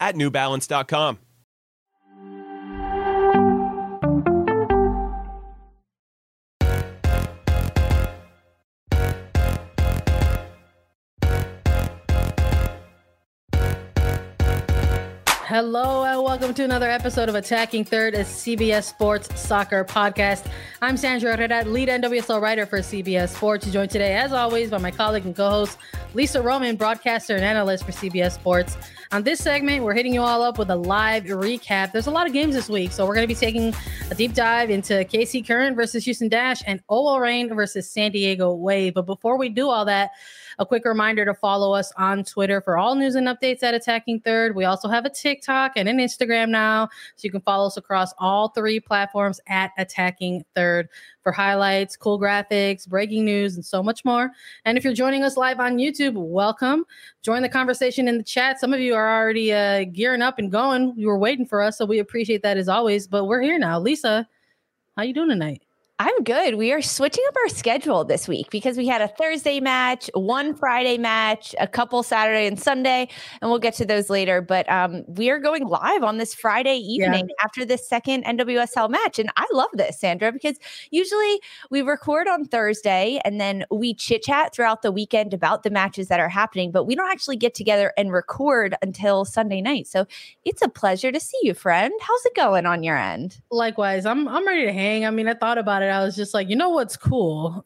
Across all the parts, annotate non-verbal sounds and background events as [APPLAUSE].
at newbalance.com. Hello and welcome to another episode of Attacking Third, a CBS Sports Soccer podcast. I'm Sandra Herrera, lead NWSL writer for CBS Sports, joined today, as always, by my colleague and co-host Lisa Roman, broadcaster and analyst for CBS Sports. On this segment, we're hitting you all up with a live recap. There's a lot of games this week, so we're going to be taking a deep dive into KC Current versus Houston Dash and OL Reign versus San Diego Wave. But before we do all that, a quick reminder to follow us on Twitter for all news and updates at Attacking Third. We also have a TikTok and an Instagram now, so you can follow us across all three platforms at Attacking Third for highlights, cool graphics, breaking news, and so much more. And if you're joining us live on YouTube, welcome. Join the conversation in the chat. Some of you are already uh, gearing up and going. You were waiting for us, so we appreciate that as always. But we're here now. Lisa, how you doing tonight? I'm good. We are switching up our schedule this week because we had a Thursday match, one Friday match, a couple Saturday and Sunday, and we'll get to those later. But um, we are going live on this Friday evening yeah. after the second NWSL match. And I love this, Sandra, because usually we record on Thursday and then we chit chat throughout the weekend about the matches that are happening, but we don't actually get together and record until Sunday night. So it's a pleasure to see you, friend. How's it going on your end? Likewise, I'm I'm ready to hang. I mean, I thought about it I was just like, you know what's cool?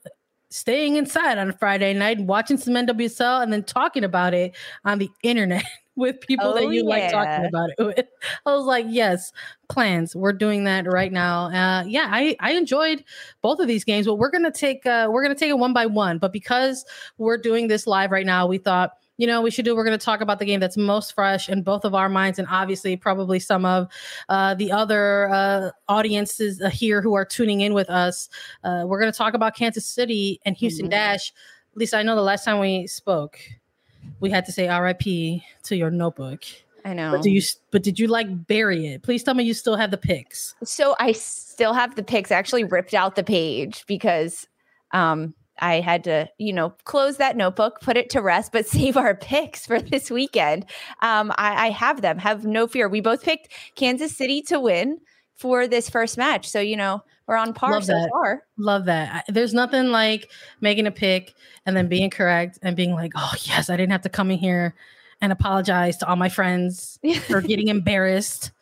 Staying inside on a Friday night, watching some NWSL, and then talking about it on the internet [LAUGHS] with people oh, that you yeah. like talking about it with. [LAUGHS] I was like, yes, plans. We're doing that right now. Uh, yeah, I I enjoyed both of these games, but we're gonna take uh, we're gonna take it one by one. But because we're doing this live right now, we thought you know, we should do. We're going to talk about the game that's most fresh in both of our minds, and obviously, probably some of uh, the other uh, audiences uh, here who are tuning in with us. Uh, we're going to talk about Kansas City and Houston mm-hmm. Dash. Lisa, I know the last time we spoke, we had to say RIP to your notebook. I know. But do you? But did you like bury it? Please tell me you still have the pics. So I still have the pics. I actually ripped out the page because um I had to, you know, close that notebook, put it to rest, but [LAUGHS] save our picks for this weekend. Um, I, I have them. Have no fear. We both picked Kansas City to win for this first match. So, you know, we're on par Love so that. far. Love that. There's nothing like making a pick and then being correct and being like, oh, yes, I didn't have to come in here and apologize to all my friends [LAUGHS] for getting embarrassed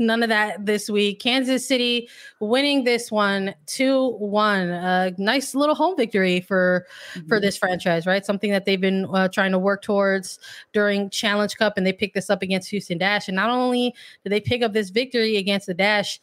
none of that this week. Kansas City winning this one 2-1. A nice little home victory for mm-hmm. for this franchise, right? Something that they've been uh, trying to work towards during Challenge Cup and they picked this up against Houston Dash and not only did they pick up this victory against the Dash,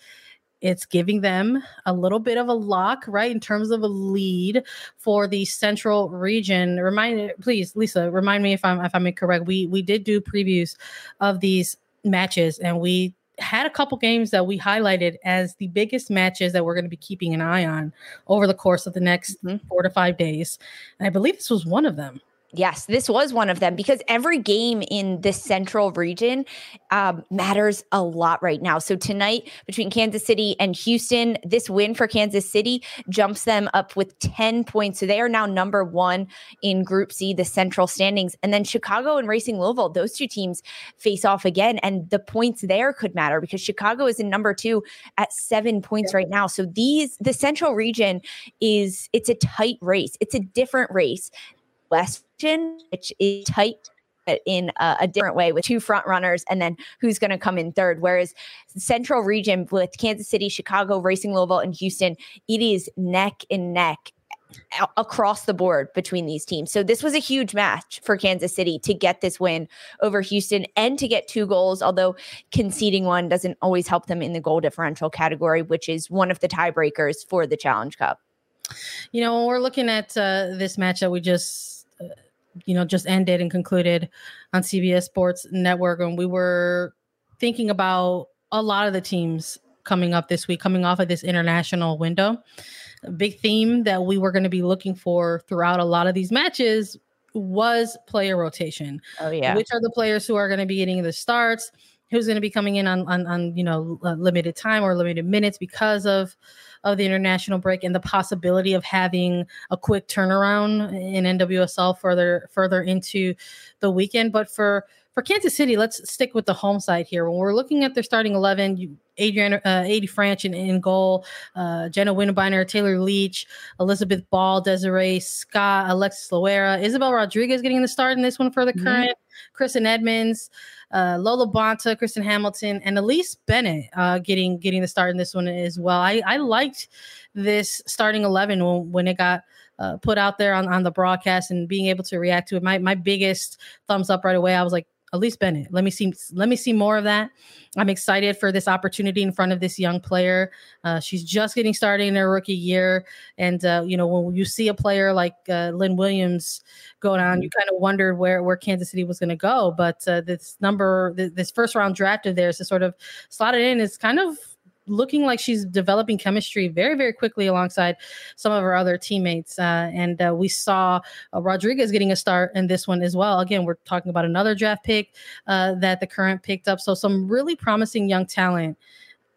it's giving them a little bit of a lock, right, in terms of a lead for the central region. Remind, please, Lisa, remind me if I'm if I'm incorrect. We we did do previews of these matches, and we had a couple games that we highlighted as the biggest matches that we're going to be keeping an eye on over the course of the next mm-hmm. four to five days. And I believe this was one of them. Yes, this was one of them because every game in the central region um, matters a lot right now. So, tonight between Kansas City and Houston, this win for Kansas City jumps them up with 10 points. So, they are now number one in Group C, the central standings. And then Chicago and Racing Louisville, those two teams face off again. And the points there could matter because Chicago is in number two at seven points right now. So, these, the central region is, it's a tight race, it's a different race Western, which is tight in a, a, different way with two front runners and then who's going to come in third. Whereas Central Region with Kansas City, Chicago, Racing Louisville, and Houston, it is neck and neck across the board between these teams. So this was a huge match for Kansas City to get this win over Houston and to get two goals, although conceding one doesn't always help them in the goal differential category, which is one of the tiebreakers for the Challenge Cup. You know, when we're looking at uh, this match that we just you know just ended and concluded on CBS Sports Network and we were thinking about a lot of the teams coming up this week coming off of this international window a big theme that we were going to be looking for throughout a lot of these matches was player rotation. Oh yeah. Which are the players who are going to be getting the starts? Who's going to be coming in on on, on you know uh, limited time or limited minutes because of of the international break and the possibility of having a quick turnaround in NWSL further further into the weekend. But for for Kansas City, let's stick with the home side here. When we're looking at their starting 11, you, Adrian, uh, Adi Franch in, in goal, uh, Jenna Winebrenner, Taylor Leach, Elizabeth Ball, Desiree Scott, Alexis Loera, Isabel Rodriguez getting the start in this one for the mm-hmm. Kristen Edmonds, uh, Lo LaBonta, Kristen Hamilton, and Elise Bennett uh, getting getting the start in this one as well. I, I liked this starting 11 when, when it got – uh, put out there on, on the broadcast and being able to react to it. My my biggest thumbs up right away. I was like, Elise Bennett. Let me see. Let me see more of that. I'm excited for this opportunity in front of this young player. Uh, she's just getting started in her rookie year, and uh, you know when you see a player like uh, Lynn Williams go down, you kind of wondered where where Kansas City was going to go. But uh, this number, this first round draft of theirs to sort of slot it in is kind of looking like she's developing chemistry very, very quickly alongside some of her other teammates. Uh, and uh, we saw uh, Rodriguez getting a start in this one as well. Again, we're talking about another draft pick uh, that the current picked up. So some really promising young talent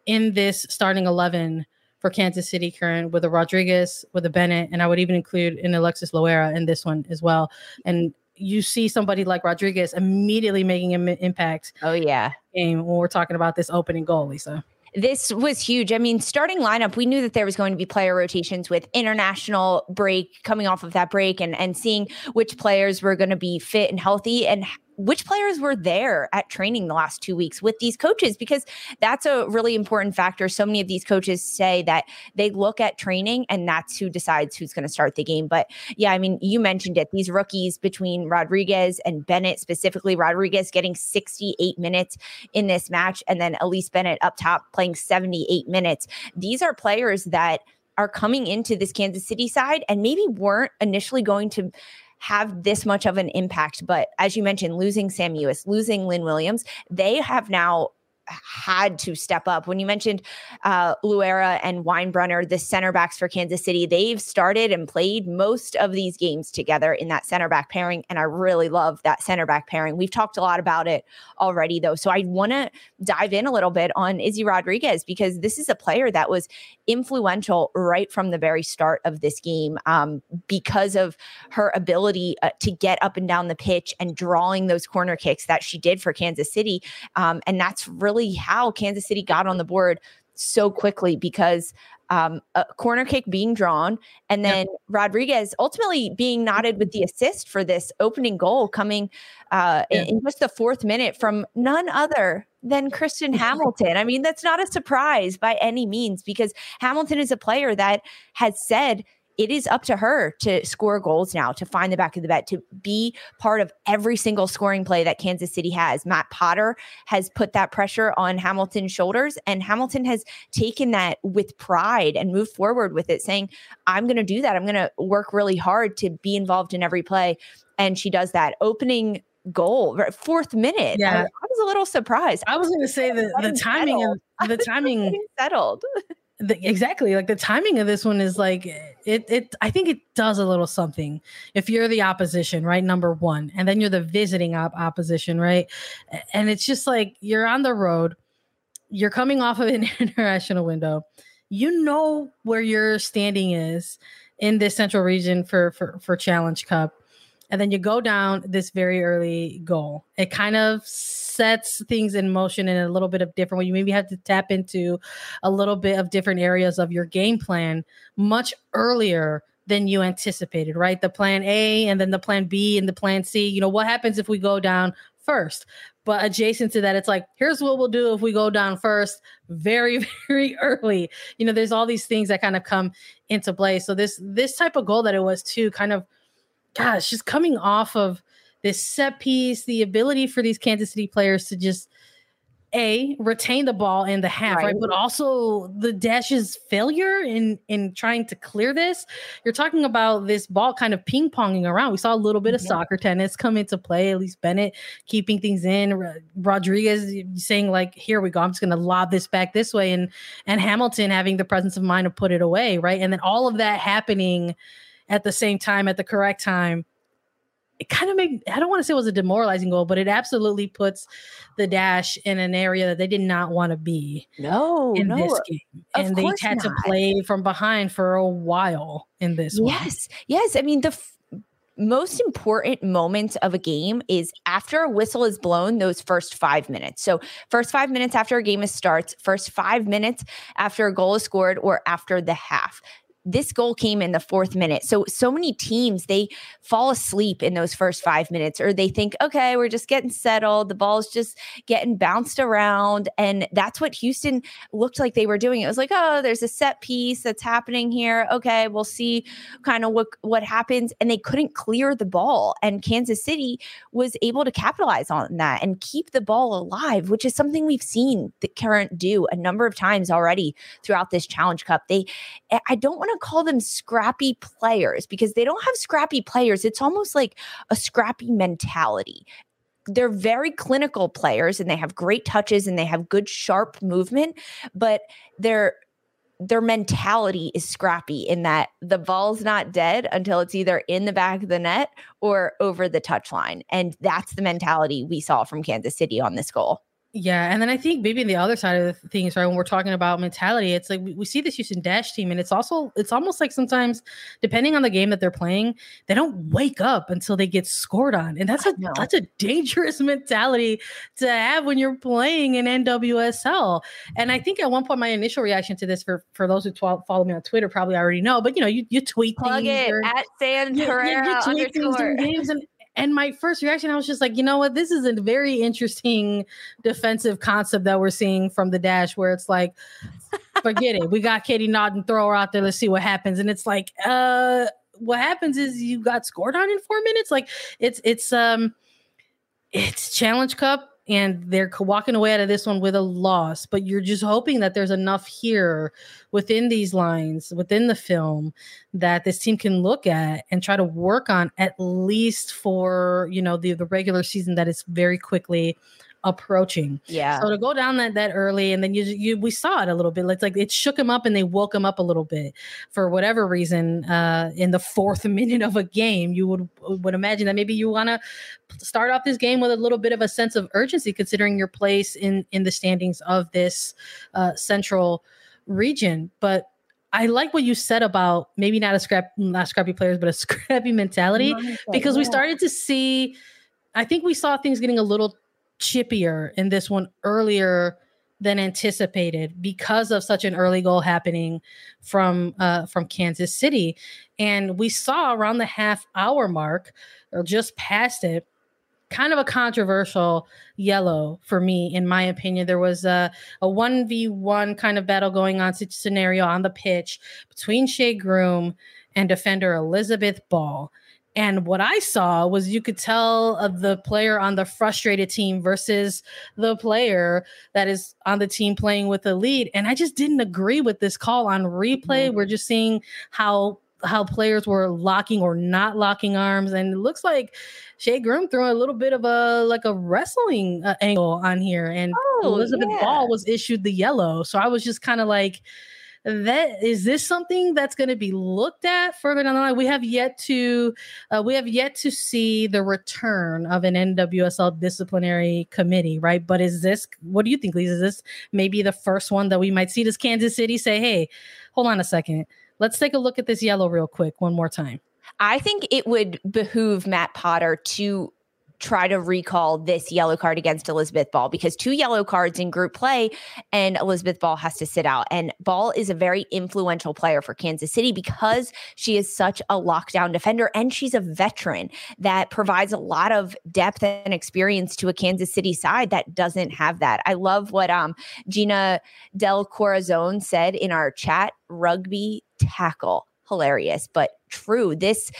in this starting 11 for Kansas City current with a Rodriguez, with a Bennett, and I would even include an Alexis Loera in this one as well. And you see somebody like Rodriguez immediately making an impact. Oh yeah, game when we're talking about this opening goal, Lisa this was huge. I mean, starting lineup, we knew that there was going to be player rotations with international break coming off of that break and and seeing which players were going to be fit and healthy and which players were there at training the last two weeks with these coaches because that's a really important factor. So many of these coaches say that they look at training and that's who decides who's going to start the game. But yeah, I mean, you mentioned it. These rookies between Rodriguez and Bennett, specifically Rodriguez getting 68 minutes in this match, and then Elise Bennett up top playing 78 minutes. These are players that are coming into this Kansas City side and maybe weren't initially going to have this much of an impact. But as you mentioned, losing Sam Mewis, losing Lynn Williams, they have now had to step up. When you mentioned uh, Loera and Winebrenner, the center backs for Kansas City, they've started and played most of these games together in that center back pairing. And I really love that center back pairing. We've talked a lot about it already, though. So I want to dive in a little bit on Izzy Rodriguez because this is a player that was influential right from the very start of this game um, because of her ability uh, to get up and down the pitch and drawing those corner kicks that she did for Kansas City. Um, and that's really really how Kansas City got on the board so quickly because um, a corner kick being drawn and then. Rodriguez ultimately being nodded with the assist for this opening goal coming uh, in, in, just the fourth minute from none other than Kristen Hamilton. I mean, that's not a surprise by any means because Hamilton is a player that has said it is up to her to score goals now, to find the back of the net, to be part of every single scoring play that Kansas City has. Matt Potter has put that pressure on Hamilton's shoulders, and Hamilton has taken that with pride and moved forward with it, saying, I'm going to do that. I'm going to work really hard to be involved in every play. And she does that. Opening goal, fourth minute. Yeah. I, I was a little surprised. I was going to say the, the timing of the [LAUGHS] timing settled. [LAUGHS] the, exactly like the timing of this one is like it it i think it does a little something if you're the opposition right number one and then you're the visiting op- opposition right and it's just like you're on the road you're coming off of an [LAUGHS] international window you know where your standing is in this central region for for for challenge cup and then you go down this very early goal. It kind of sets things in motion in a little bit of different way. You maybe have to tap into a little bit of different areas of your game plan much earlier than you anticipated, right? The plan A and then the plan B and the plan C. You know, what happens if we go down first? But adjacent to that, it's like, here's what we'll do if we go down first very, [LAUGHS] very early. You know, there's all these things that kind of come into play. So this this type of goal that it was too, kind of gosh, just coming off of this set piece, the ability for these Kansas City players to just a retain the ball in the half, right. right. But also the dash's failure in in trying to clear this. You're talking about this ball kind of ping ponging around. We saw a little bit of yeah. soccer tennis come into play. Elise Bennett keeping things in. Rodriguez saying like, "Here we go. I'm just going to lob this back this way," and and Hamilton having the presence of mind to put it away, right? And then all of that happening at the same time at the correct time it kind of made I don't want to say it was a demoralizing goal, but it absolutely puts the dash in an area that they did not want to be. No, in no, this game, and they had not. to play from behind for a while in this. Yes, one. yes. I mean the. F- most important moments of a game is after a whistle is blown those first five minutes so first five minutes after a game is starts first five minutes after a goal is scored or after the half this goal came in the fourth minute. So, so many teams, they fall asleep in those first five minutes, or they think, okay, we're just getting settled. The ball's just getting bounced around. And that's what Houston looked like they were doing. It was like, oh, there's a set piece that's happening here. Okay, we'll see kind of what, what happens. And they couldn't clear the ball. And Kansas City was able to capitalize on that and keep the ball alive, which is something we've seen the current do a number of times already throughout this Challenge Cup. They, I don't want to call them scrappy players because they don't have scrappy players. It's almost like a scrappy mentality. They're very clinical players and they have great touches and they have good sharp movement, but their their mentality is scrappy in that the ball's not dead until it's either in the back of the net or over the touchline. And that's the mentality we saw from Kansas City on this goal. Yeah, and then I think maybe on the other side of the thing right, when we're talking about mentality, it's like we, we, see this Houston Dash team, and it's also it's almost like sometimes, depending on the game that they're playing, they don't wake up until they get scored on, and that's a that's a dangerous [LAUGHS] mentality to have when you're playing in NWSL. And I think at one point, my initial reaction to this, for for those who follow me on Twitter, probably already know, but you know, you you tweet plug it or, at San Herrera you, you tweet underscore. games, and and my first reaction, I was just like, you know what? This is a very interesting defensive concept that we're seeing from the dash, where it's like, forget it. We got Katie Naughton, throw her out there. Let's see what happens. And it's like, uh, what happens is you got scored on in four minutes. Like it's it's um it's Challenge Cup and they're walking away out of this one with a loss but you're just hoping that there's enough here within these lines within the film that this team can look at and try to work on at least for you know the the regular season that is very quickly approaching. Yeah. So to go down that that early, and then you you we saw it a little bit. It's like it shook him up, and they woke him up a little bit for whatever reason. Uh, in the fourth [LAUGHS] minute of a game, you would would imagine that maybe you want to start off this game with a little bit of a sense of urgency, considering your place in in the standings of this uh, central region. But I like what you said about maybe not a scrap, not scrappy players, but a [LAUGHS] scrappy mentality, because we started to see. I think we saw things getting a little chippier in this one earlier than anticipated because of such an early goal happening from uh, from Kansas City, and we saw around the half hour mark or just past it, kind of a controversial yellow for me, in my opinion. There was a a one v one kind of battle going on scenario on the pitch between Shea Groom and defender Elizabeth Ball. And what I saw was you could tell of the player on the frustrated team versus the player that is on the team playing with the lead. And I just didn't agree with this call on replay. Mm-hmm. We're just seeing how how players were locking or not locking arms, and it looks like Shea Groom threw a little bit of a like a wrestling uh, angle on here, and oh, Elizabeth yeah. Ball was issued the yellow. So I was just kind of like that is this something that's going to be looked at further down the line? We have yet to uh, we have yet to see the return of an nwsl disciplinary committee right? But is this what do you think lisa? Is this maybe the first one that we might see? Does kansas city say hey hold on a second. Let's take a look at this yellow real quick one more time i think it would behoove matt potter to try to recall this yellow card against Elizabeth Ball because two yellow cards in group play and Elizabeth Ball has to sit out. And Ball is a very influential player for Kansas City because she is such a lockdown defender and she's a veteran that provides a lot of depth and experience to a Kansas City side that doesn't have that. I love what um Gina Del Corazon said in our chat rugby tackle hilarious but true. This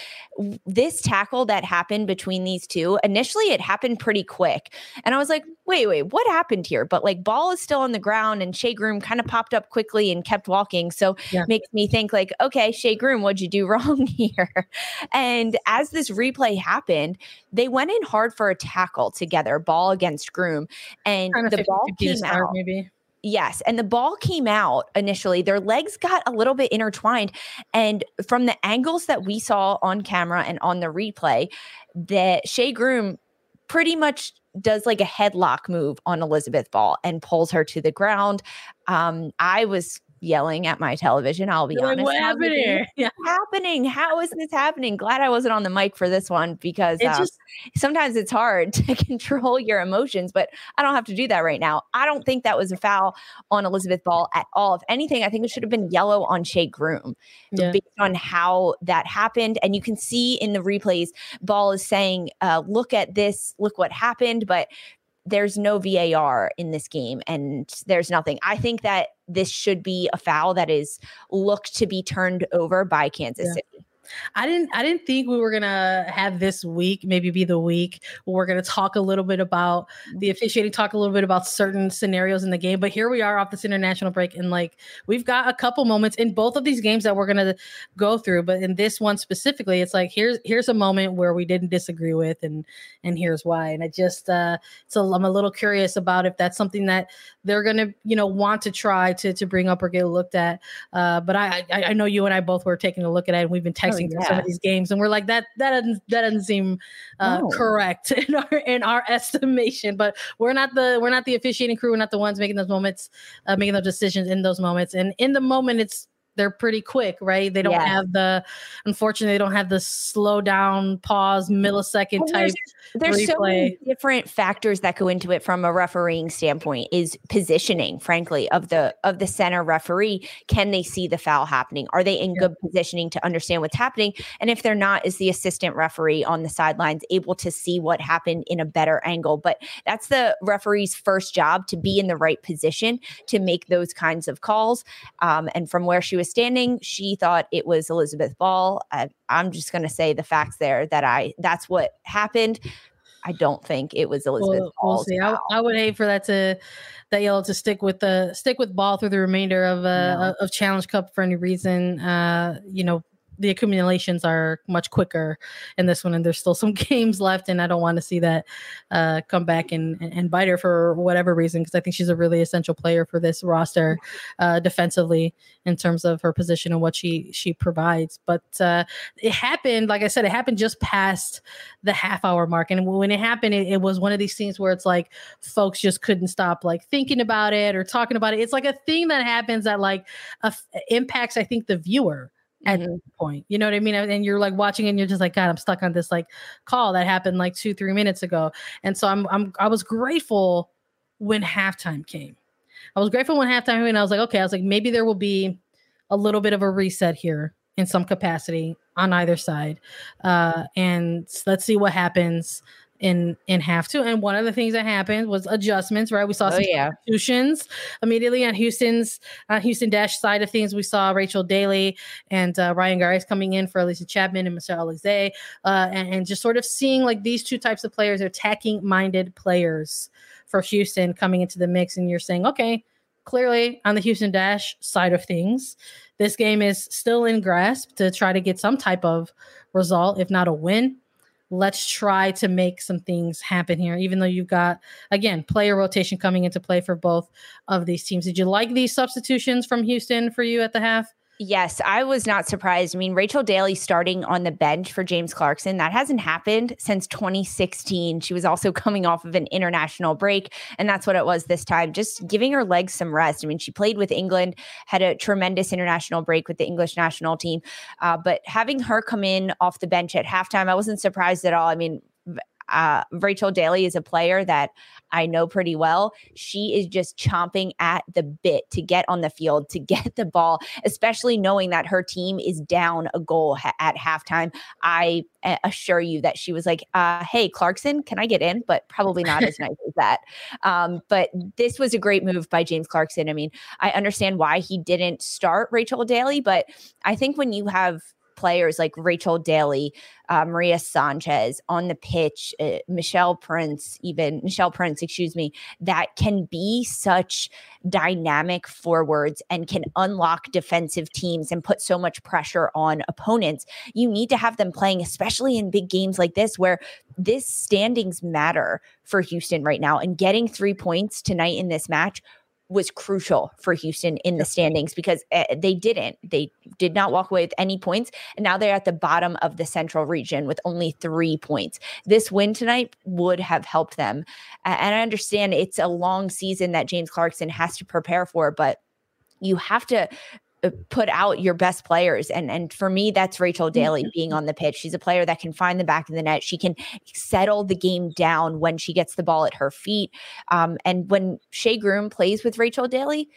this tackle that happened between these two initially it happened pretty quick and i was like wait wait what happened here? But like ball is still on the ground and Shea Groom kind of popped up quickly and kept walking so yeah. makes me think like okay Shea Groom what'd you do [LAUGHS] wrong here? And as this replay happened they went in hard for a tackle together ball against Groom and the ball came out. maybe Yes. And the ball came out initially. Their legs got a little bit intertwined. And from the angles that we saw on camera and on the replay, that Shea Groom pretty much does like a headlock move on Elizabeth Ball and pulls her to the ground. Um, I was yelling at my television. I'll be You're honest. Like, what happened here? [LAUGHS] Yeah. happening? How is this happening? Glad I wasn't on the mic for this one because it's uh, just sometimes it's hard [LAUGHS] to control your emotions, but I don't have to do that right now. I don't think that was a foul on Elizabeth Ball at all. If anything, I think it should have been yellow on Shea Groom yeah. based on how that happened. And you can see in the replays, Ball is saying, uh, look at this, look what happened. But there's no VAR in this game and there's nothing. I think that this should be a foul that is looked to be turned over by Kansas yeah. City. I didn't I didn't think we were gonna have this week maybe be the week where we're gonna talk a little bit about the officiating, talk a little bit about certain scenarios in the game. But here we are off this international break, and like we've got a couple moments in both of these games that we're gonna go through. But in this one specifically, it's like here's here's a moment where we didn't disagree with, and and here's why. And I just uh so I'm a little curious about if that's something that they're gonna you know want to try to to bring up or get looked at. Uh, but I, I I know you and I both were taking a look at it, and we've been texting yeah. some of these games, and we're like that that doesn't that doesn't seem uh, no. correct [LAUGHS] in our in our estimation. But we're not the we're not the officiating crew. We're not the ones making those moments, uh, making those decisions in those moments. And in the moment, it's they're pretty quick, right? They don't yes. have the unfortunately they don't have the slow down, pause, millisecond type. There's, there's so many different factors that go into it from a refereeing standpoint. Is positioning, frankly, of the of the center referee. Can they see the foul happening? Are they in yeah. good positioning to understand what's happening? And if they're not, is the assistant referee on the sidelines able to see what happened in a better angle? But that's the referee's first job to be in the right position to make those kinds of calls. Um, and from where she was standing, she thought it was Elizabeth Ball. I, I'm just going to say the facts there that I that's what happened. I don't think it was Elizabeth. We'll, we'll see. I, I, would hate for that to that yellow to stick with the stick with ball through the remainder of uh, of Challenge Cup for any reason. Uh, you know, the accumulations are much quicker in this one, and there's still some [LAUGHS] games left, and I don't want to see that uh, come back and, and bite her for whatever reason because I think she's a really essential player for this roster uh, defensively in terms of her position and what she she provides. But uh, it happened, like I said, it happened just past the half hour mark, and when it happened, it, it was one of these things where it's like folks just couldn't stop like thinking about it or talking about it. It's like a thing that happens that like impacts, I think, the viewer at mm-hmm. point. You know what I mean? And you're like watching and you're just like, God, I'm stuck on this like call that happened like two, three minutes ago. And so I'm I'm I was grateful when halftime came. I was grateful when halftime came and I was like, okay, I was like, maybe there will be a little bit of a reset here in some capacity on either side. Uh, and let's see what happens in in half two. And one of the things that happened was adjustments, right? We saw oh, some yeah. substitutions immediately on Houston's uh, Houston Dash side of things. We saw Rachel Daly and uh, Ryan Gareis coming in for Allysha Chapman and Michelle Alozie, uh, and, and just sort of seeing like these two types of players, attacking minded players for Houston coming into the mix. And you're saying, okay, clearly on the Houston Dash side of things, this game is still in grasp to try to get some type of result, if not a win let's try to make some things happen here, even though you've got, again, player rotation coming into play for both of these teams. Did you like these substitutions from Houston for you at the half? Yes, I was not surprised. I mean, Rachel Daly starting on the bench for James Clarkson, that hasn't happened since 2016. She was also [LAUGHS] coming off of an international break, and that's what it was this time, just giving her legs some rest. I mean, she played with England, had a tremendous international break with the English national team, uh, but having her come in off the bench at halftime, I wasn't surprised at all. I mean, uh, Rachel Daly is a player that I know pretty well. She is just chomping at the bit to get on the field, to [LAUGHS] get the ball, especially knowing that her team is down a goal ha- at halftime. I uh, assure you that she was like, uh, "Hey, Clarkson, can I get in?" But probably not as nice as that. Um, but this was a great move by James Clarkson. I mean, I understand why he didn't start Rachel Daly, but I think when you have players like Rachel Daly, uh, Maria Sanchez on the pitch, uh, Michelle Prince, even Nichelle Prince, excuse me, that can be such dynamic forwards and can unlock defensive teams and put so much pressure on opponents. You need to have them playing, especially in big games like this, where this standings matter for Houston right now. And getting three points tonight in this match was crucial for Houston in the standings because uh, they didn't. They did not walk away with any points. And now they're at the bottom of the central region with only three points. This win tonight would have helped them. And I understand it's a long season that James Clarkson has to prepare for, but you have to put out your best players and and for me that's Rachel Daly mm-hmm. being on the pitch she's a player that can find the back of the net she can settle the game down when she gets the ball at her feet um, and when Shea Groom plays with Rachel Daly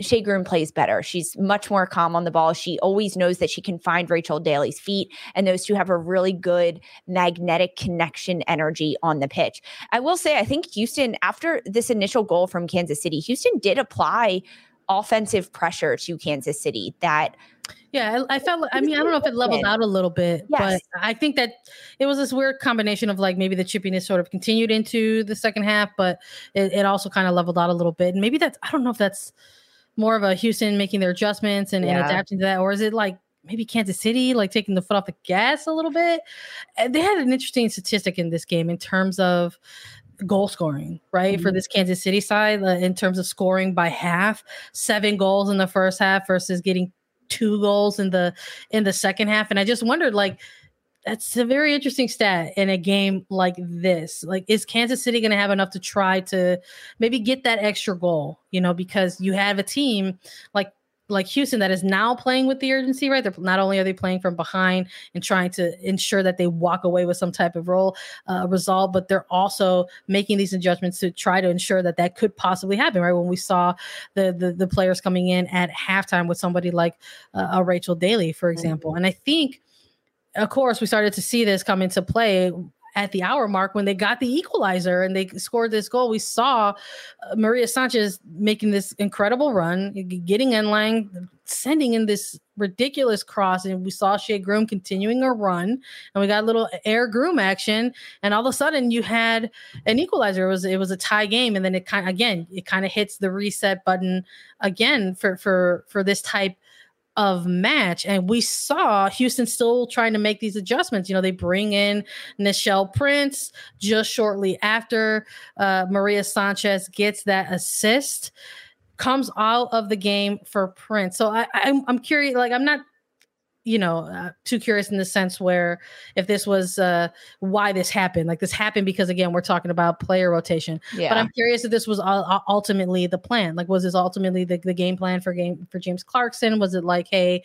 Shea Groom plays better. She's much more calm on the ball. She always knows that she can find Rachel Daly's feet, and those two have a really good magnetic connection energy on the pitch. I will say, I think Houston, after this initial goal from Kansas City, Houston did apply offensive pressure to Kansas City that yeah, I, I felt. I mean, I don't know if it leveled out a little bit, yes. but I think that it was this weird combination of like maybe the chippiness sort of continued into the second half, but it, it also kind of leveled out a little bit. And maybe that's I don't know if that's more of a Houston making their adjustments and, yeah. and adapting to that, or is it like maybe Kansas City like taking the foot off the gas a little bit? Uh, they had an interesting statistic in this game in terms of goal scoring, right? Mm-hmm. For this Kansas City side, uh, in terms of scoring by half, seven goals in the first half versus getting two goals in the in the second half. And I just wondered, like, that's a very interesting stat in a game like this. Like, is Kansas City going to have enough to try to maybe get that extra goal? You know, because you have a team like like Houston that is now playing with the urgency, right? They're not only are they playing from behind and trying to ensure that they walk away with some type of role uh, result, but they're also making these adjustments to try to ensure that that could possibly happen, right? When we saw the the, the players coming in at halftime with somebody like uh, a Rachel Daly, for example, mm-hmm. and I think. Of course, we started to see this come into play at the hour mark when they got the equalizer and they scored this goal. We saw uh, Maria Sanchez making this incredible run, getting in line, sending in this ridiculous cross, and we saw Shea Groom continuing a run, and we got a little air groom action, and all of a sudden you had an equalizer. It was it was a tie game, and then it kind again it kind of hits the reset button again for for for this type of match. And we saw Houston still trying to make these adjustments. You know, they bring in Nichelle Prince just shortly after uh, Maria Sanchez gets that assist, comes out of the game for Prince. So I, I'm, I'm curious, like, I'm not you know uh, too curious in the sense where if this was uh why this happened like this happened because again we're talking about player rotation yeah. but i'm curious if this was ultimately the plan like was this ultimately the, the game plan for game for james clarkson was it like hey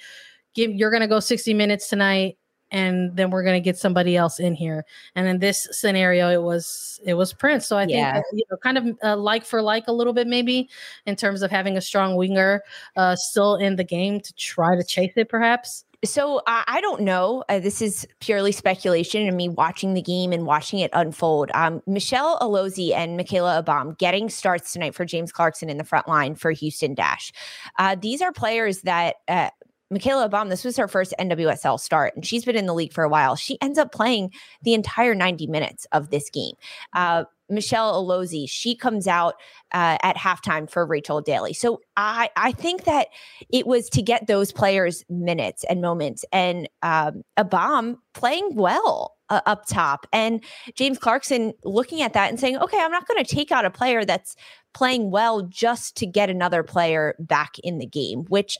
give you're gonna go 60 minutes tonight and then we're going to get somebody else in here. And in this scenario, it was it was Prince. So I yeah. think you know, kind of uh, like for like a little bit maybe in terms of having a strong winger uh, still in the game to try to chase it, perhaps. So uh, I don't know. Uh, this is purely speculation and me watching the game and watching it unfold. Um, Michelle Alozie and Michaela Abam getting starts tonight for James Clarkson in the front line for Houston Dash. Uh, these are players that uh, Michaela Abam, this was her first NWSL start, and she's been in the league for a while. She ends up playing the entire 90 minutes of this game. Uh, Michelle Alozie, she comes out uh, at halftime for Rachel Daly. So I, I think that it was to get those players minutes and moments, and um, Abam playing well uh, up top, and James Clarkson looking at that and saying, "Okay, I'm not going to take out a player that's." playing well just to get another player back in the game, which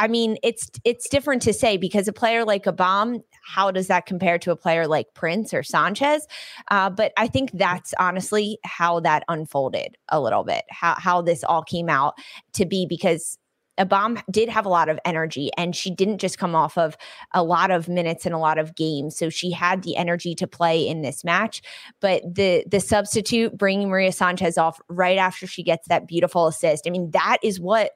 I mean, it's it's different to say because a player like Abam, how does that compare to a player like Prince or Sanchez? Uh, but I think that's honestly how that unfolded a little bit, how how this all came out to be because Abam did have a lot of energy and she didn't just come off of a lot of minutes and a lot of games so she had the energy to play in this match but the the substitute bringing maria sanchez off right after she gets that beautiful assist i mean that is what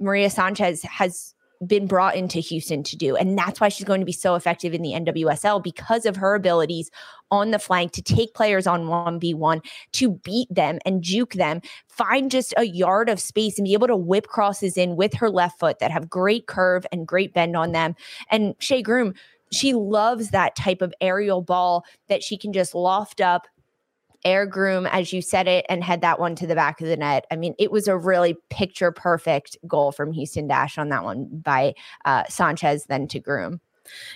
maria sanchez has been brought into Houston to do. And that's why she's going to be so effective in the NWSL because of her abilities on the flank to take players on 1v1, to beat them and juke them, find just a yard of space and be able to whip crosses in with her left foot that have great curve and great bend on them. And Shea Groom, she loves that type of aerial ball that she can just loft up air groom as you said it and head that one to the back of the net. I mean, it was a really picture perfect goal from Houston Dash on that one by uh, Sanchez, then to groom.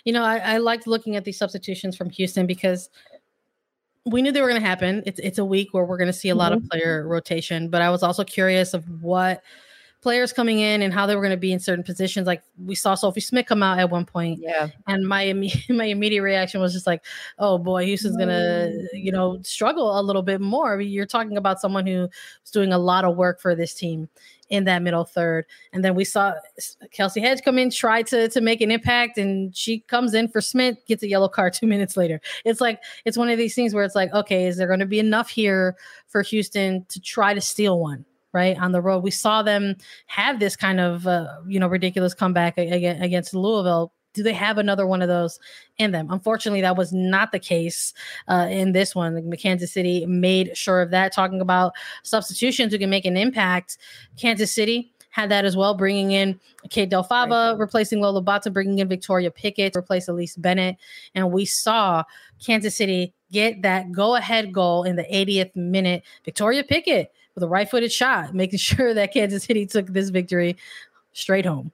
You know, I, I liked looking at these substitutions from Houston because we knew they were going to happen. It's it's a week where we're going to see a lot mm-hmm. of player rotation, but I was also curious of what players coming in and how they were going to be in certain positions. Like we saw Sophie Schmidt come out at one point, yeah, and my [LAUGHS] my immediate reaction was just like, "Oh boy, Houston's going to mm. you know struggle a little bit more." You're talking about someone who's doing a lot of work for this team in that middle third, and then we saw Kelsey Hedge come in, try to to make an impact, and she comes in for Schmidt, gets a yellow card [LAUGHS] two minutes later. It's like it's one of these things where it's like, okay, is there going to be enough here for Houston to try to steal one? Right on the road. We saw them have this kind of uh, you know ridiculous comeback against Louisville. Do they have another one of those in them? Unfortunately, that was not the case uh, in this one. Kansas City made sure of that. Talking about substitutions who can make an impact, Kansas City had that as well, bringing in Kate Del Fava, right. replacing Lo LaBonta, bringing in Victoria Pickett, replace Elise Bennett. And we saw Kansas City get that go ahead goal in the 80th minute. Victoria Pickett with a right footed shot, making [LAUGHS] sure that Kansas City took this victory straight home.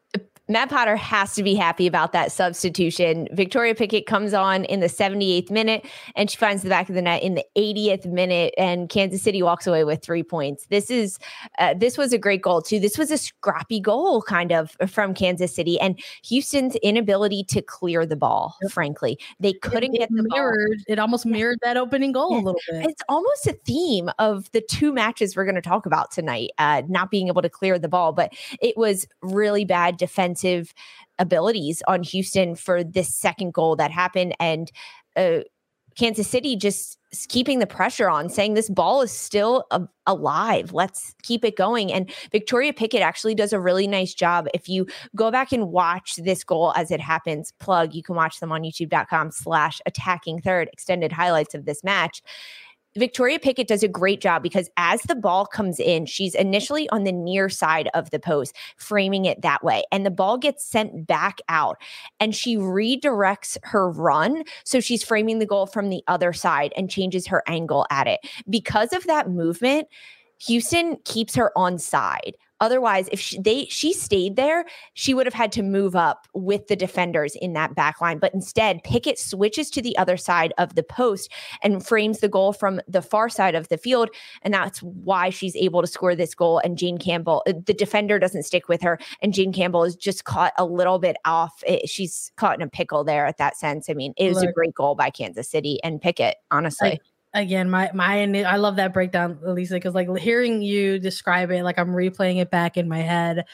Matt Potter has to be happy about that substitution. Victoria Pickett comes on in the 78th minute and she finds the back of the net in the 80th minute and Kansas City walks away with 3 points. This is uh, this was a great goal too. This was a scrappy goal kind of from Kansas City and Houston's inability to clear the ball, frankly. They couldn't it, get the mirrored ball. it almost mirrored that opening goal yeah. a little bit. It's almost a theme of the two matches we're going to talk about tonight, uh, not being able to clear the ball, but it was really bad defense defensive abilities on Houston for this second goal that happened. And uh, Kansas City just keeping the pressure on, saying this ball is still a- alive. Let's keep it going. And Victoria Pickett actually does a really nice job. If you go back and watch this goal as it happens, plug, you can watch them on youtube.com slash attacking third extended highlights of this match. Victoria Pickett does a great job because as the ball comes in, she's initially on the near side of the post, framing it that way. And the ball gets sent back out and she redirects her run. So she's framing the goal from the other side and changes her angle at it. Because of that movement, Houston keeps her on side. Otherwise, if she, they she stayed there, she would have had to move up with the defenders in that back line. But instead, Pickett switches to the other side of the post and frames the goal from the far side of the field, and that's why she's able to score this goal. And Jane Campbell, uh, the defender, doesn't stick with her, and Jane Campbell is just caught a little bit off. It, she's caught in a pickle there at that sense. I mean, it was a great goal by Kansas City and Pickett, honestly. Again my my i love that breakdown elisa because like hearing you describe it like i'm replaying it back in my head.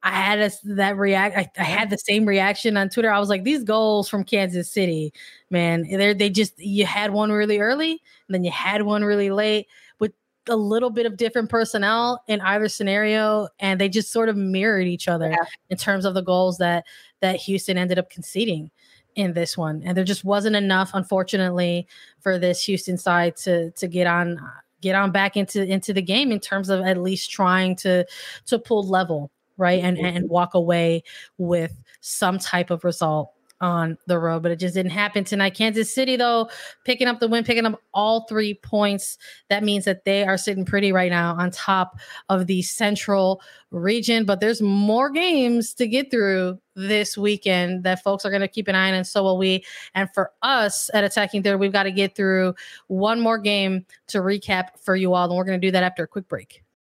I had a, that react I, I, had the same reaction on twitter. I was like these goals from kansas city man they they just you had one really early and then you had one really late with a little bit of different personnel in either scenario and they just sort of mirrored each other yeah. in terms of the goals that that houston ended up conceding in this one, and there just wasn't enough, unfortunately, for this Houston side to to get on get on back into into the game in terms of at least trying to to pull level right? And and walk away with some type of result on the road, but it just didn't happen tonight. Kansas City, though, picking up the win, picking up all three points. That means that they are sitting pretty right now on top of the central region. But there's more games to get through this weekend that folks are going to keep an eye on, and so will we. And for us at Attacking Third, we've got to get through one more game to recap for you all. And we're going to do that after a quick break.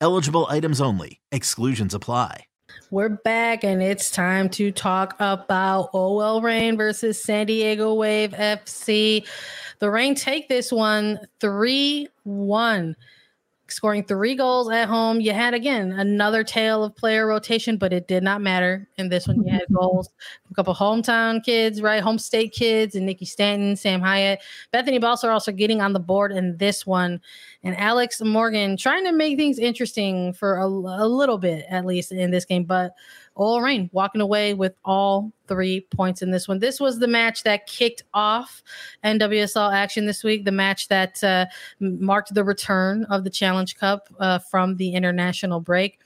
Eligible items only. Exclusions apply. We're back, and it's time to talk about OL Reign versus San Diego Wave FC. The Reign take this one 3 1 scoring three goals at home. You had again another tale of player rotation, but it did not matter. In this one, you had [LAUGHS] goals a couple hometown kids, right? Home state kids, and Nikki Stanton, Sam Hiatt, Bethany Balcer also getting on the board in this one, and Alex Morgan trying to make things interesting for a, a little bit at least in this game, but OL Reign walking away with all three points in this one. This was the match that kicked off NWSL action this week, the match that uh, marked the return of the Challenge Cup uh, from the international break.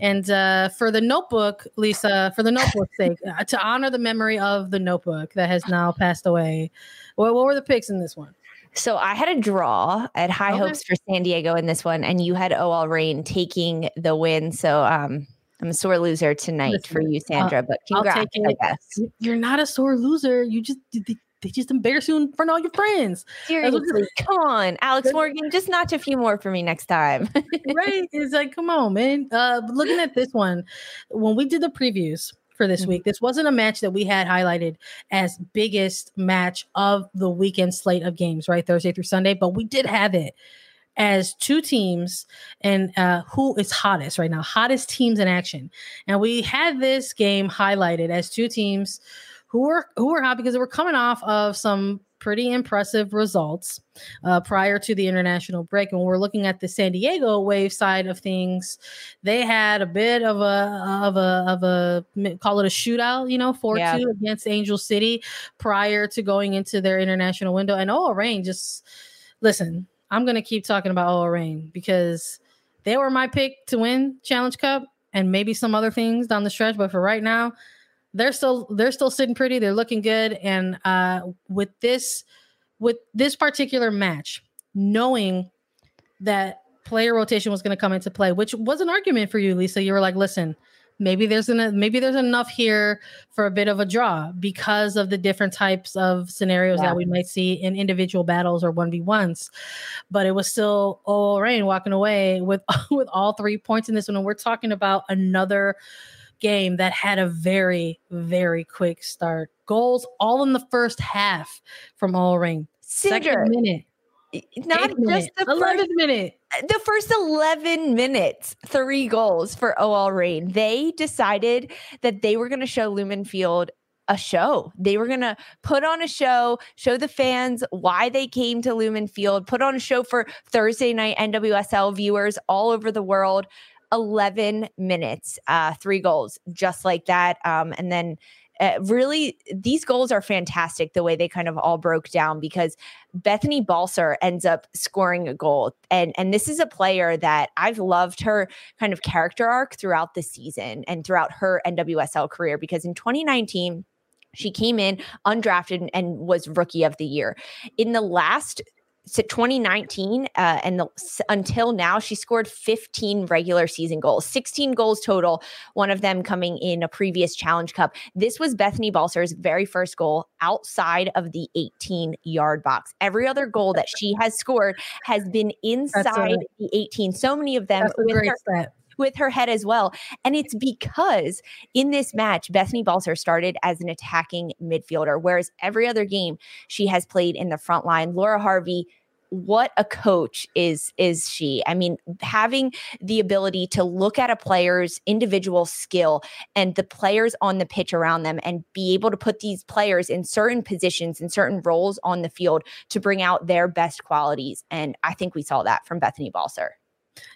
And uh, for the notebook, Lisa, for the notebook's [LAUGHS] sake, uh, to honor the memory of the notebook that has now passed away, what, what were the picks in this one? So I had a draw at high okay. hopes for San Diego in this one, and you had OL Reign taking the win. So um, I'm a sore loser tonight Listen, for you, Sandra. but congrats, I guess. You're not a sore loser. You just they just embarrass you in front of all your friends. Seriously, [LAUGHS] come on, Alex Morgan, just notch a few more for me next time. right? [LAUGHS] It's like, come on, man. Uh, looking at this one, when we did the previews for this mm-hmm. week, this wasn't a match that we had highlighted as biggest match of the weekend slate of games, right? Thursday through Sunday, but we did have it as two teams and uh, who is hottest right now, hottest teams in action. And we had this game highlighted as two teams who were who were hot because they were coming off of some pretty impressive results uh, prior to the international break. And when we're looking at the San Diego Wave side of things, they had a bit of a of a of a call it a shootout, you know, four yeah. two against Angel City prior to going into their international window. And oh, Reign just listen. I'm gonna keep talking about OL Reign because they were my pick to win Challenge Cup and maybe some other things down the stretch. But for right now, they're still they're still sitting pretty. They're looking good. And uh, with this with this particular match, knowing that player rotation was going to come into play, which was an argument for you, Lisa. You were like, listen, maybe there's an maybe there's enough here for a bit of a draw because of the different types of scenarios yeah. that we might see in individual battles or 1v1s but it was still OL Reign walking away with [LAUGHS] with all three points in this one. And we're talking about another game that had a very very quick start. Goals all in the first half from OL Reign second minute not just the 11th first, minute. The first 11 minutes, three goals for OL Reign. They decided that they were going to show Lumen Field a show. They were going to put on a show, show the fans why they came to Lumen Field, put on a show for Thursday night NWSL viewers all over the world. 11 minutes, uh, three goals, just like that. Um, and then uh, really, these goals are fantastic the way they kind of all broke down because Bethany Balcer ends up scoring a goal. And, and this is a player that I've loved her kind of character arc throughout the season and throughout her NWSL career because in 2019, she came in undrafted and was rookie of the year. In the last so 2019 uh, and the, until now, she scored 15 regular season goals, 16 goals total, one of them coming in a previous Challenge Cup. This was Bethany Balcer's very first goal outside of the 18 yard box. Every other goal that she has scored has been inside a, the 18. So many of them with her, with her head as well. And it's because in this match, Bethany Balcer started as an attacking midfielder, whereas every other game she has played in the front line. Laura Harvey what a coach is is she i mean having the ability to look at a player's individual skill and the players on the pitch around them and be able to put these players in certain positions and certain roles on the field to bring out their best qualities and i think we saw that from bethany balcer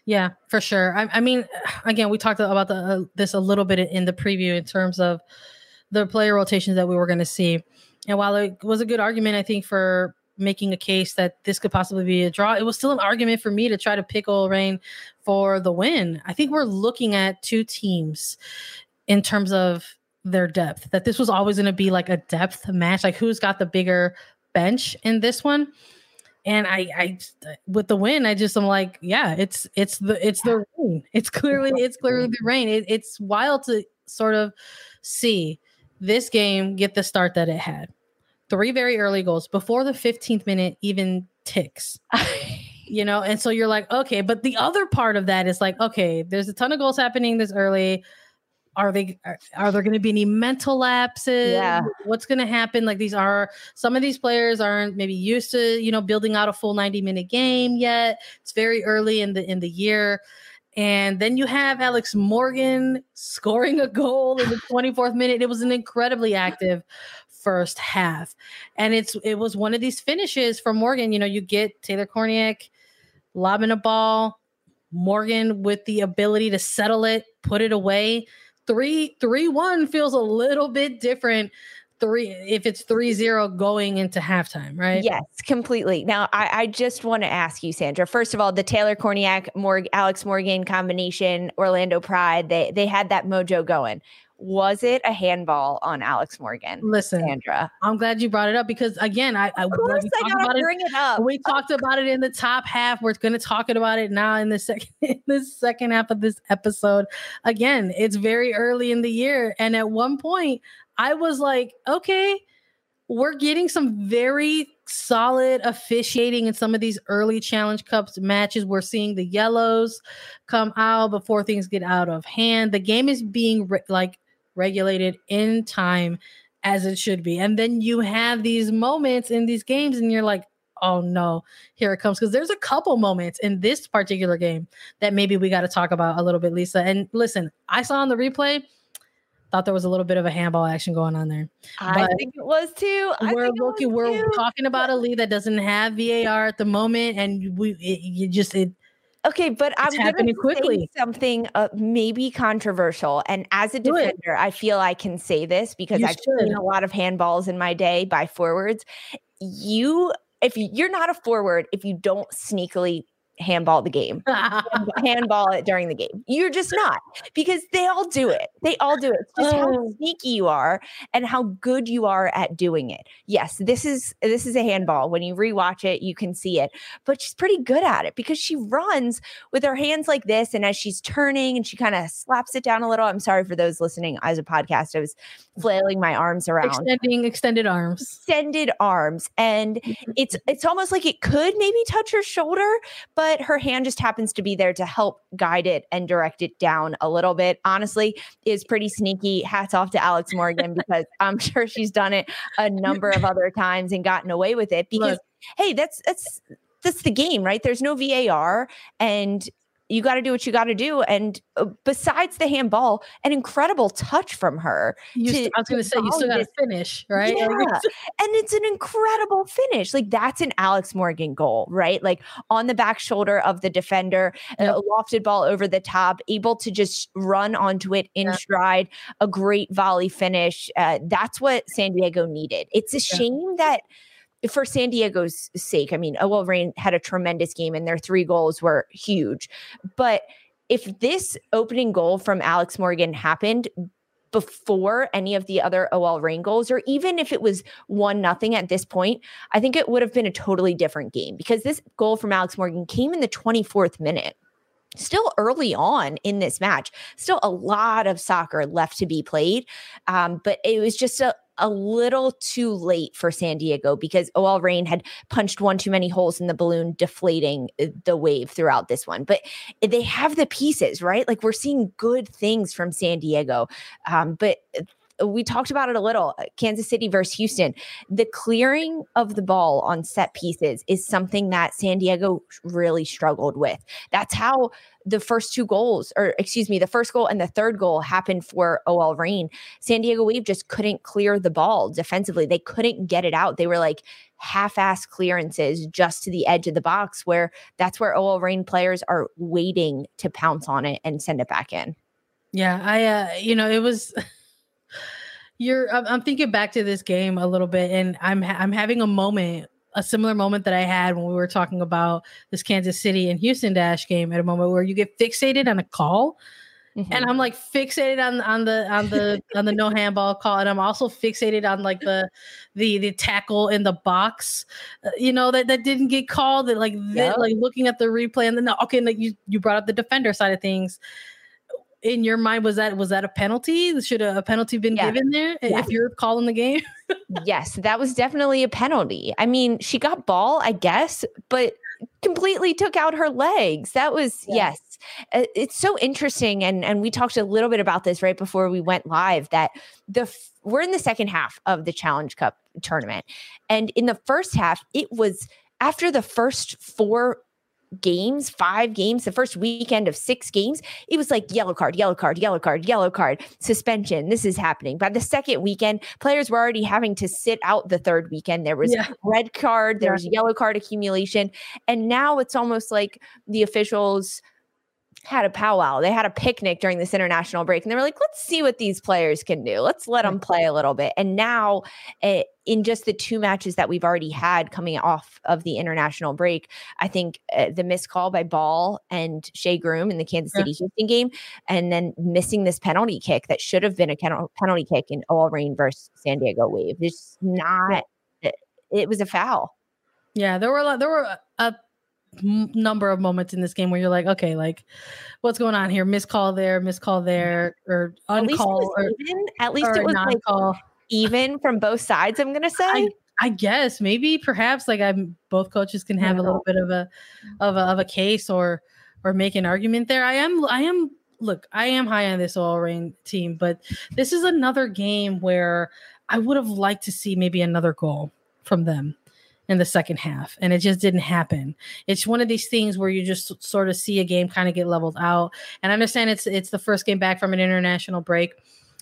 yeah for sure i, I mean [SIGHS] again we talked about the, uh, this a little bit in the preview in terms of the player rotations that we were going to see and while it was a good argument i think for making a case that this could possibly be a draw. It was still an argument for me to try to pick Reign for the win. I think we're looking at two teams in terms of their depth. That this was always going to be like a depth match. Like who's got the bigger bench in this one? And I, I, with the win, I just I'm like, yeah, it's it's the it's the Reign. It's clearly it's clearly the Reign. It, it's wild to sort of see this game get the start that it had three very early goals before the 15th minute even ticks. [LAUGHS] you know, and so you're like, okay, but the other part of that is like, okay, there's a ton of goals happening this early. Are they are, are there going to be any mental lapses? Yeah. What's going to happen? Like these are some of these players aren't maybe used to, you know, building out a full 90 minute game yet. It's very early in the in the year. And then you have Alex Morgan scoring a goal in the [LAUGHS] 24th minute. It was an incredibly active first half. And it's it was one of these finishes for Morgan. You know, you get Taylor Kornieck lobbing a ball, Morgan with the ability to settle it, put it away. Three three one feels a little bit different three if it's three zero going into halftime, right? Yes, completely. Now I, I just want to ask you, Sandra. First of all, the Taylor Kornieck, Morg, Alex Morgan combination, Orlando Pride, they they had that mojo going was it a handball on Alex Morgan? Listen, Sandra, I'm glad you brought it up because again, I, I of course I gotta bring it, it, up. We talked about it in the top half. We're going to talk about it now in the second [LAUGHS] in the second half of this episode. Again, it's very early in the year, and at one point, I was like, okay, we're getting some very solid officiating in some of these early challenge cups matches we're seeing the yellows come out before things get out of hand the game is being like regulated in time as it should be. And then you have these moments in these games, and you're like, oh no, here it comes. Because there's a couple moments in this particular game that maybe we got to talk about a little bit, Lisa. And listen, I saw on the replay, thought there was a little bit of a handball action going on there. I but think it was too. I we're looking, we're too. talking about a league that doesn't have VAR at the moment, and we it, you just it Okay, but it's I'm going to quickly. something uh, maybe controversial, and as a Do defender, it. I feel I can say this because you I've should. seen a lot of handballs in my day by forwards. You, if you're not a forward, if you don't sneakily handball the game, [LAUGHS] handball it during the game. You're just not because they all do it. They all do it. It's just oh. how sneaky you are and how good you are at doing it. Yes, this is this is a handball. When you rewatch it, you can see it. But she's pretty good at it because she runs with her hands like this, and as she's turning and she kind of slaps it down a little. I'm sorry for those listening as a podcast. I was flailing my arms around, extending extended arms, extended arms, and [LAUGHS] it's it's almost like it could maybe touch her shoulder, but but her hand just happens to be there to help guide it and direct it down a little bit. Honestly, is pretty sneaky. Hats off to Alex Morgan [LAUGHS] because I'm sure she's done it a number of other times and gotten away with it because Look. hey, that's that's that's the game, right? There's no VAR and you got to do what you got to do. And uh, besides the handball, an incredible touch from her. You to, I was going to say, you still got to finish, right? Yeah. and it's an incredible finish. Like that's an Alex Morgan goal, right? Like on the back shoulder of the defender, yep. a lofted ball over the top, able to just run onto it in yep. stride, a great volley finish. Uh, that's what San Diego needed. It's a shame that for San Diego's sake, I mean, OL Reign had a tremendous game and their three goals were huge. But if this opening goal from Alex Morgan happened before any of the other OL Reign goals, or even if it was one nothing at this point, I think it would have been a totally different game because this goal from Alex Morgan came in the 24th minute still early on in this match still a lot of soccer left to be played um, but it was just a, a little too late for San Diego because OL Reign had punched one too many holes in the balloon, deflating uh, the wave throughout this one. But they have the pieces, right? Like we're seeing good things from San Diego. Um, but we talked about it a little uh, Kansas City versus Houston. The clearing of the ball on set pieces is something that San Diego really struggled with. That's how the first two goals, or excuse me, the first goal and the third goal happened for OL Reign. San Diego Wave just couldn't clear the ball defensively. They couldn't get it out. They were like half ass clearances just to the edge of the box, where that's where OL Reign players are waiting to pounce on it and send it back in. Yeah, I, uh, you know, it was. [LAUGHS] You're. I'm thinking back to this game a little bit, and I'm I'm having a moment, a similar moment that I had when we were talking about this Kansas City and Houston Dash game. At a moment where you get fixated on a call, mm-hmm. and I'm like fixated on on the on the [LAUGHS] on the no handball call, and I'm also fixated on like the the the tackle in the box, uh, you know that that didn't get called. That like yep. like looking at the replay, and then okay, and, like you you brought up the defender side of things in your mind was that was that a penalty should a, penalty been yeah. given there yeah. if you're calling the game yes that was definitely a penalty i mean she got ball i guess but completely took out her legs that was yeah. yes uh, it's so interesting and and we talked a little bit about this right before we went live that the we're in the second half of the challenge cup tournament and in the first half it was after the first four games, five games, the first weekend of six games, it was like yellow card, yellow card, yellow card, yellow card, suspension. This is happening. By the second weekend, players were already having to sit out the third weekend. There was yeah. red card, there yeah. was yellow card accumulation. And now it's almost like the officials had a powwow. They had a picnic during this international break, and they were like, "Let's see what these players can do. Let's let them play a little bit." And now, uh, in just the two matches that we've already had coming off of the international break, I think uh, the missed call by Ball and Shea Groom in the Kansas City yeah. Houston game, and then missing this penalty kick that should have been a penalty kick in OL Reign versus San Diego Wave. It's not. It, it was a foul. Yeah, there were a lot. There were a number of moments in this game where you're like, okay, like what's going on here? Miss call there, miss call there, or uncall, at least even. At least it was like even from both sides. I'm gonna say. I, I guess maybe perhaps like I'm both coaches can have a little bit of a of a of a case or or make an argument there. I am I am look, I am high on this OL Reign team, but this is another game where I would have liked to see maybe another goal from them in the second half and it just didn't happen. It's one of these things where you just sort of see a game kind of get leveled out and i understand it's it's the first game back from an international break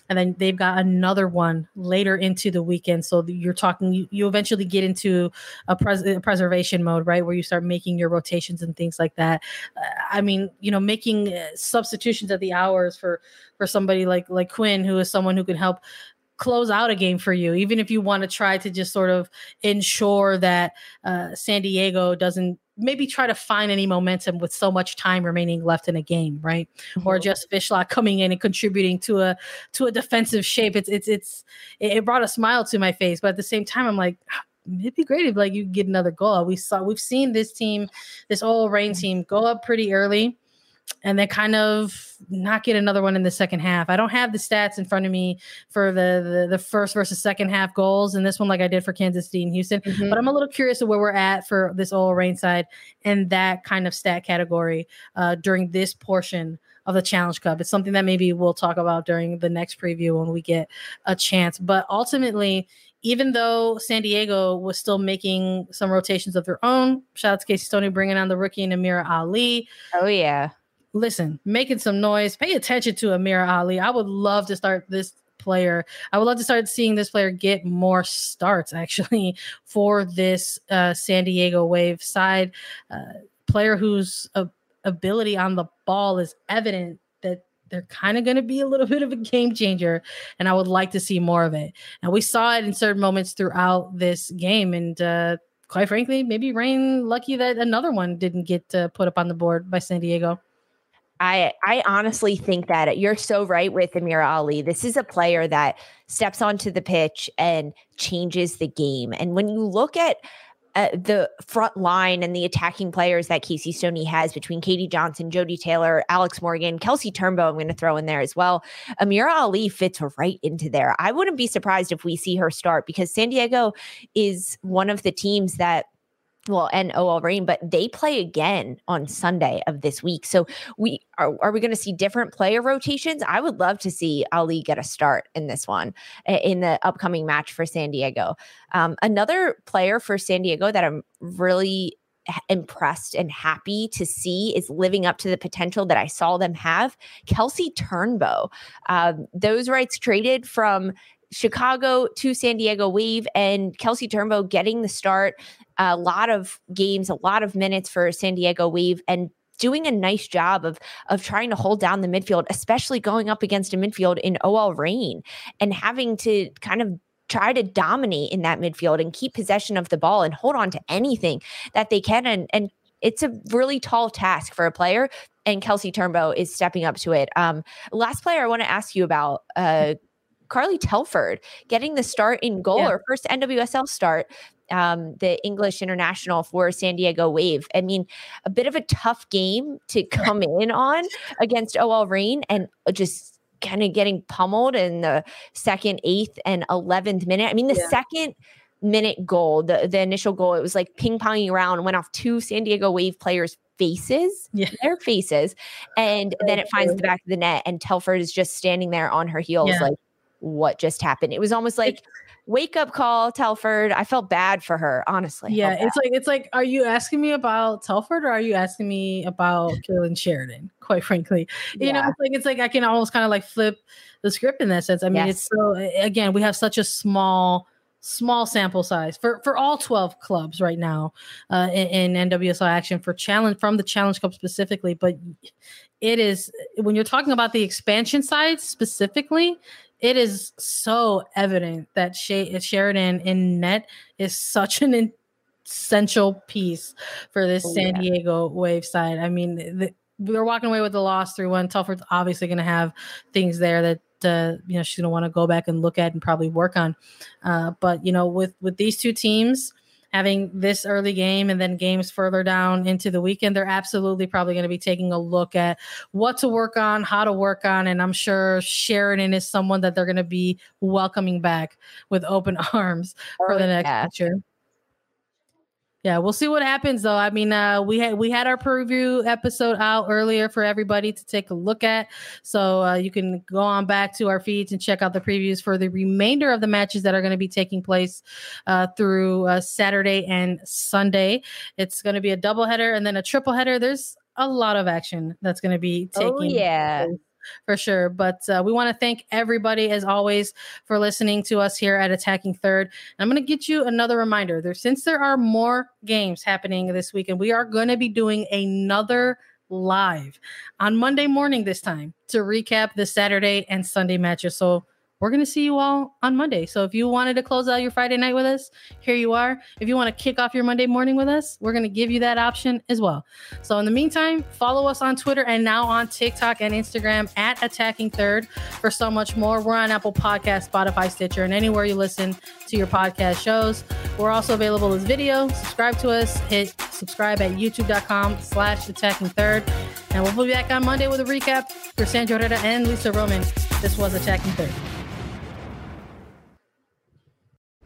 and then they've got another one later into the weekend so you're talking you, you eventually get into a, pres- a preservation mode right where you start making your rotations and things like that. Uh, i mean you know making uh, substitutions at the hours for for somebody like like quinn who is someone who can help close out a game for you, even if you want to try to just sort of ensure that uh, San Diego doesn't maybe try to find any momentum with so much time remaining left in a game, right? Mm-hmm. Or just Fishlock coming in and contributing to a to a defensive shape. It's it's it's it brought a smile to my face, but at the same time, I'm like. Ah, it'd be great if like you get another goal. We saw we've seen this team, this OL Reign team, go up pretty early and then kind of not get another one in the second half. I don't have the stats in front of me for the the, the first versus second half goals in this one, like I did for Kansas City and Houston. Mm-hmm. But I'm a little curious of where we're at for this OL Reign side and that kind of stat category uh, during this portion of the Challenge Cup. It's something that maybe we'll talk about during the next preview when we get a chance. But ultimately, even though San Diego was still making some rotations of their own, shout out to Casey Stoney bringing on the rookie and Amirah Ali. Oh yeah listen, making some noise. Pay attention to Amirah Ali. I would love to start this player. I would love to start seeing this player get more starts actually [LAUGHS] for this uh, San Diego Wave side. Uh, player whose uh, ability on the ball is evident that they're kind of going to be a little [LAUGHS] bit of a game changer, and I would like to see more of it. And we saw it in certain moments throughout this game, and uh, quite frankly, maybe Reign lucky that another one didn't get uh, put up on the board by San Diego. I I honestly think that you're so right with Amirah Ali. This is a player that steps onto the pitch and changes the game. And when you look at uh, the front line and the attacking players that Casey Stoney has between Katie Johnson, Jodie Taylor, Alex Morgan, Kelsey Turnbow, I'm going to throw in there as well. Amirah Ali fits right into there. I wouldn't be surprised if we see her start because San Diego is one of the teams that well, and OL Reign, but they play again on Sunday of this week. So we are, are we going to see different player rotations? I would love to see Ali get a start in this one in the upcoming match for San Diego. Um, another player for San Diego that I'm really impressed and happy to see is living up to the potential that I saw them have. Kelsey Turnbow, um, those rights traded from Chicago to San Diego Wave and Kelsey Turnbow getting the start. A lot of games, a lot of minutes for San Diego Wave, and doing a nice job of of trying to hold down the midfield, especially going up against a midfield in OL Reign and having to kind of try to dominate in that midfield and keep possession of the ball and hold on to anything that they can and and it's a really tall task for a player and Kelsey Turnbow is stepping up to it. Um, last player I want to ask you about uh, Carly Telford getting the start in goal, yeah. her first NWSL start, um, the English international for San Diego Wave. I mean, a bit of a tough game to [LAUGHS] come in on against OL Reign and just kind of getting pummeled in the second, eighth, and 11th minute. I mean, the yeah. second minute goal, the, the initial goal, it was like ping ponging around, went off two San Diego Wave players' faces, yeah. their faces, and [LAUGHS] then it finds the back of the net, and Telford is just standing there on her heels, yeah. like, what just happened. It was almost like wake up call, Telford. I felt bad for her, honestly. Yeah, it's like it's like, are you asking me about Telford or are you asking me about Kailen Sheridan? [LAUGHS] Quite frankly, you yeah. know, it's like it's like I can almost kind of like flip the script in that sense. I mean, yes. it's so again, we have such a small small sample size for for all 12 clubs right now uh, in, in NWSL action for challenge from the Challenge Cup specifically, but it is when you're talking about the expansion side specifically, it is so evident that Sheridan in net is such an essential piece for this oh, San yeah. Diego Wave side. I mean, the, we walking away with the loss through one. Telford's obviously going to have things there that uh, you know she's going to want to go back and look at and probably work on. Uh, but you know, with with these two teams, having this early game and then games further down into the weekend, they're absolutely probably going to be taking a look at what to work on, how to work on. And I'm sure Sheridan is someone that they're going to be welcoming back with open [LAUGHS] arms for the next yeah. future. Yeah, we'll see what happens though. I mean, uh, we had we had our preview episode out earlier for everybody to take a look at, so uh, you can go on back to our feeds and check out the previews for the remainder of the matches that are going to be taking place uh, through uh, Saturday and Sunday. It's going to be a double header and then a triple header. There's a lot of action that's going to be oh, taking. Oh yeah. Place for sure. But uh, we want to thank everybody, as always, for listening to us here at Attacking Third. And I'm going to get you another reminder. There, since there are more games happening this weekend, we are going to be doing another live on Monday morning this time to recap the Saturday and Sunday matches. So we're going to see you all on Monday. So if you wanted to close out your Friday night with us, here you are. If you want to kick off your Monday morning with us, we're going to give you that option as well. So in the meantime, follow us on Twitter and now on TikTok and Instagram at Attacking Third for so much more. We're on Apple Podcast, Spotify, Stitcher, and anywhere you listen to your podcast shows. We're also available as video. Subscribe to us. Hit subscribe at youtube.com slash attacking third. And we'll be back on Monday with a recap for Sandra Herrera and Lisa Roman. This was Attacking Third.